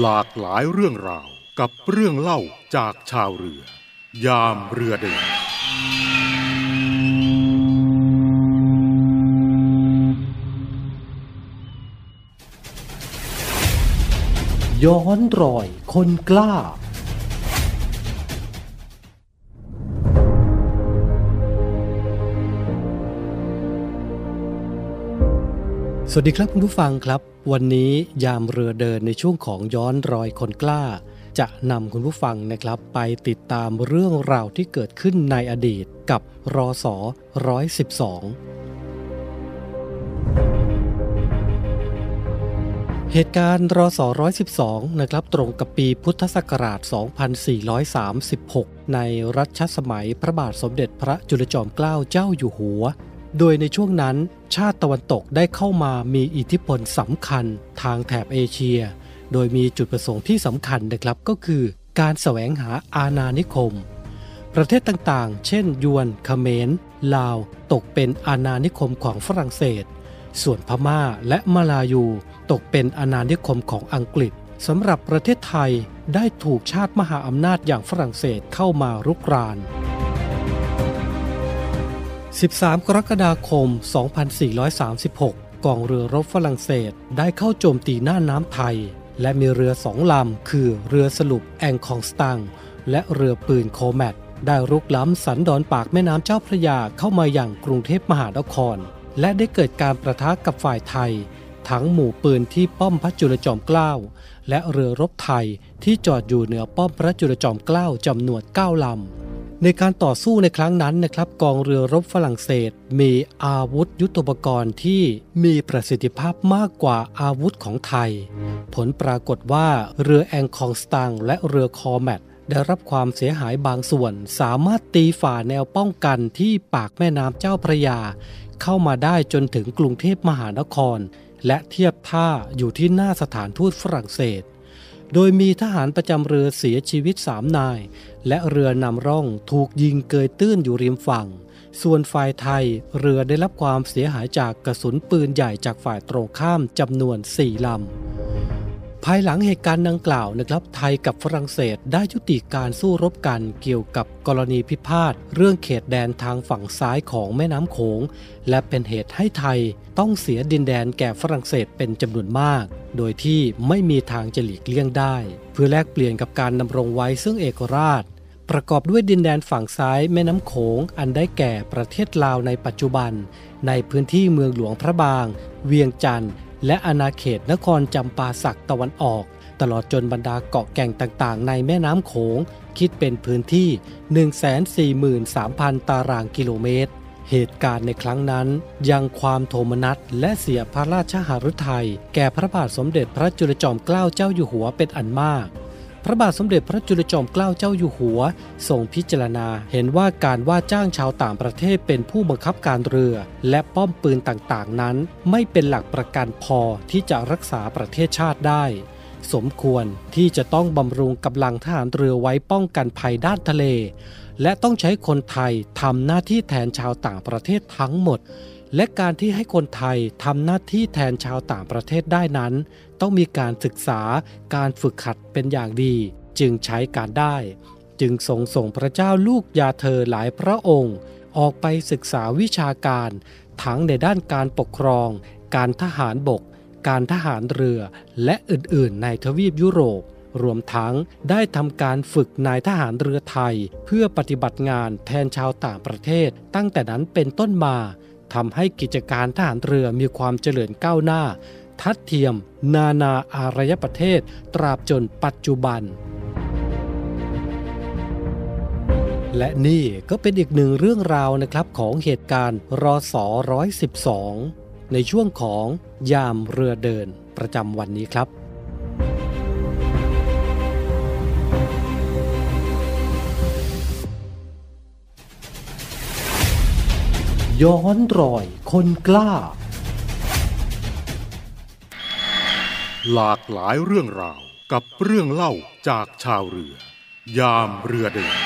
หลากหลายเรื่องราวกับเรื่องเล่าจากชาวเรือ ยามเรือเดินย้อนรอยคนกล้า สวัสดีครับคุณผู้ฟังครับ วันนี้ยามเรือเดินในช่วงของย้อนรอยคนกล้า จะนำคุณผู้ฟังนะครับ ไปติดตามเรื่องราวที่เกิดขึ้นในอดีตกับรอสอ112เหตุการณ์รอสอ112นะครับตรงกับปีพุทธศักราช 2436 ในรัชสมัยพระบาทสมเด็จพระจุลจอมเกล้าเจ้าอยู่หัว โดยในช่วงนั้นชาติตะวันตกได้เข้ามามีอิทธิพลสำคัญทางแถบเอเชีย โดยมีจุดประสงค์ที่สำคัญนะครับก็คือการแสวงหาอาณานิคม ประเทศต่างๆ เช่น ยวนเขมร ลาว ตกเป็นอาณานิคมของฝรั่งเศส ส่วนพม่าและมาลายู ตกเป็นอาณานิคมของอังกฤษสำหรับประเทศไทยได้ถูกชาติมหาอำนาจอย่างฝรั่งเศสเข้ามารุกราน 13 กรกฎาคม 2436 กองเรือรบฝรั่งเศสได้เข้าโจมตีหน้าน้ำไทย และมีเรือสองลำ คือเรือสลุปแองคองสตัง และเรือปืนโคแมตได้รุกล้ำสันดอนปากแม่น้ำเจ้าพระยาเข้ามาอย่างกรุงเทพมหานคร และได้เกิดการประทะกับฝ่ายไทย ทั้งหมู่ปืนที่ป้อมพระจุลจอมเกล้า และเรือรบไทยที่จอดอยู่เหนือป้อมพระจุลจอมเกล้าจำนวน9ลำ ในการต่อสู้ในครั้งนั้นนะครับ กองเรือรบฝรั่งเศส มีอาวุธยุทโธปกรณ์ที่มีประสิทธิภาพมากกว่าอาวุธของไทย ผลปรากฏว่าเรือแองคองสตังและเรือคอแมตได้รับความเสียหายบางส่วน สามารถตีฝ่าแนวป้องกันที่ปากแม่น้ำเจ้าพระยา เข้ามาได้จนถึงกรุงเทพมหานคร และเทียบท่าอยู่ที่หน้าสถานทูตฝรั่งเศส โดยมีทหารประจำเรือเสียชีวิตสามนาย และเรือนำร่องถูกยิงเกยตื้นอยู่ริมฝั่ง ส่วนฝ่ายไทยเรือได้รับความเสียหายจากกระสุนปืนใหญ่จากฝ่ายตรงข้ามจำนวน4ลำ ภายหลังเหตุการณ์ดังกล่าวนะครับไทยกับฝรั่งเศสได้ยุติการสู้รบกันเกี่ยวกับกรณีพิพาทเรื่องเขตแดนทางฝั่งซ้ายของแม่น้ำโขง และเป็นเหตุให้ไทยต้องเสียดินแดนแก่ฝรั่งเศสเป็นจำนวนมาก โดยที่ไม่มีทางจะหลีกเลี่ยงได้ เพื่อแลกเปลี่ยนกับการดำรงไว้ซึ่งเอกราช ประกอบด้วยดินแดนฝั่งซ้ายแม่น้ำโขง อันได้แก่ประเทศลาวในปัจจุบัน ในพื้นที่เมืองหลวงพระบาง เวียงจันทร์ และอาณาเขตนครจำปาสักตะวันออก ตลอดจนบรรดาเกาะแก่งต่างๆ ในแม่น้ำโขง คิดเป็นพื้นที่ 143,000 ตารางกิโลเมตร เหตุการณ์ในครั้งนั้น ยังความโทมนัสและเสียพระราชหฤทัยแก่พระบาทสมเด็จพระจุลจอมเกล้าเจ้าอยู่หัวเป็นอันมาก พระบาทสมเด็จพระจุลจอมเกล้าเจ้าอยู่หัวทรงพิจารณาเห็นว่าการว่าจ้างชาวต่างประเทศเป็นผู้บังคับการเรือ และป้อมปืนต่างๆนั้น ไม่เป็นหลักประกันพอที่จะรักษาประเทศชาติได้ สมควรที่จะต้องบำรุงกำลังทหารเรือไว้ป้องกันภัยด้านทะเล และต้องใช้คนไทยทำหน้าที่แทนชาวต่างประเทศทั้งหมด และการที่ให้คนไทยทำหน้าที่แทนชาวต่างประเทศได้นั้น ต้องมีการศึกษาการฝึกขัดเป็นอย่างดี จึงใช้การได้ จึงทรงส่งพระเจ้าลูกยาเธอหลายพระองค์ ออกไปศึกษาวิชาการ ทั้งในด้านการปกครอง การทหารบก การทหารเรือ และอื่นๆ ในทวีปยุโรป รวมทั้งได้ทำการฝึกนายทหารเรือไทย เพื่อปฏิบัติงานแทนชาวต่างประเทศ ตั้งแต่นั้นเป็นต้นมา ทำให้กิจการทหารเรือมีความเจริญก้าวหน้า ทัดเทียม นานาอารยประเทศ ตราบจนปัจจุบัน และนี่ก็เป็นอีกหนึ่งเรื่องราวนะครับของเหตุการณ์รอสอ112 ในช่วงของยามเรือเดินประจำวันนี้ครับ ย้อนรอยคนกล้า หลากหลายเรื่องราวกับเรื่องเล่าจากชาวเรือ ยามเรือเดิน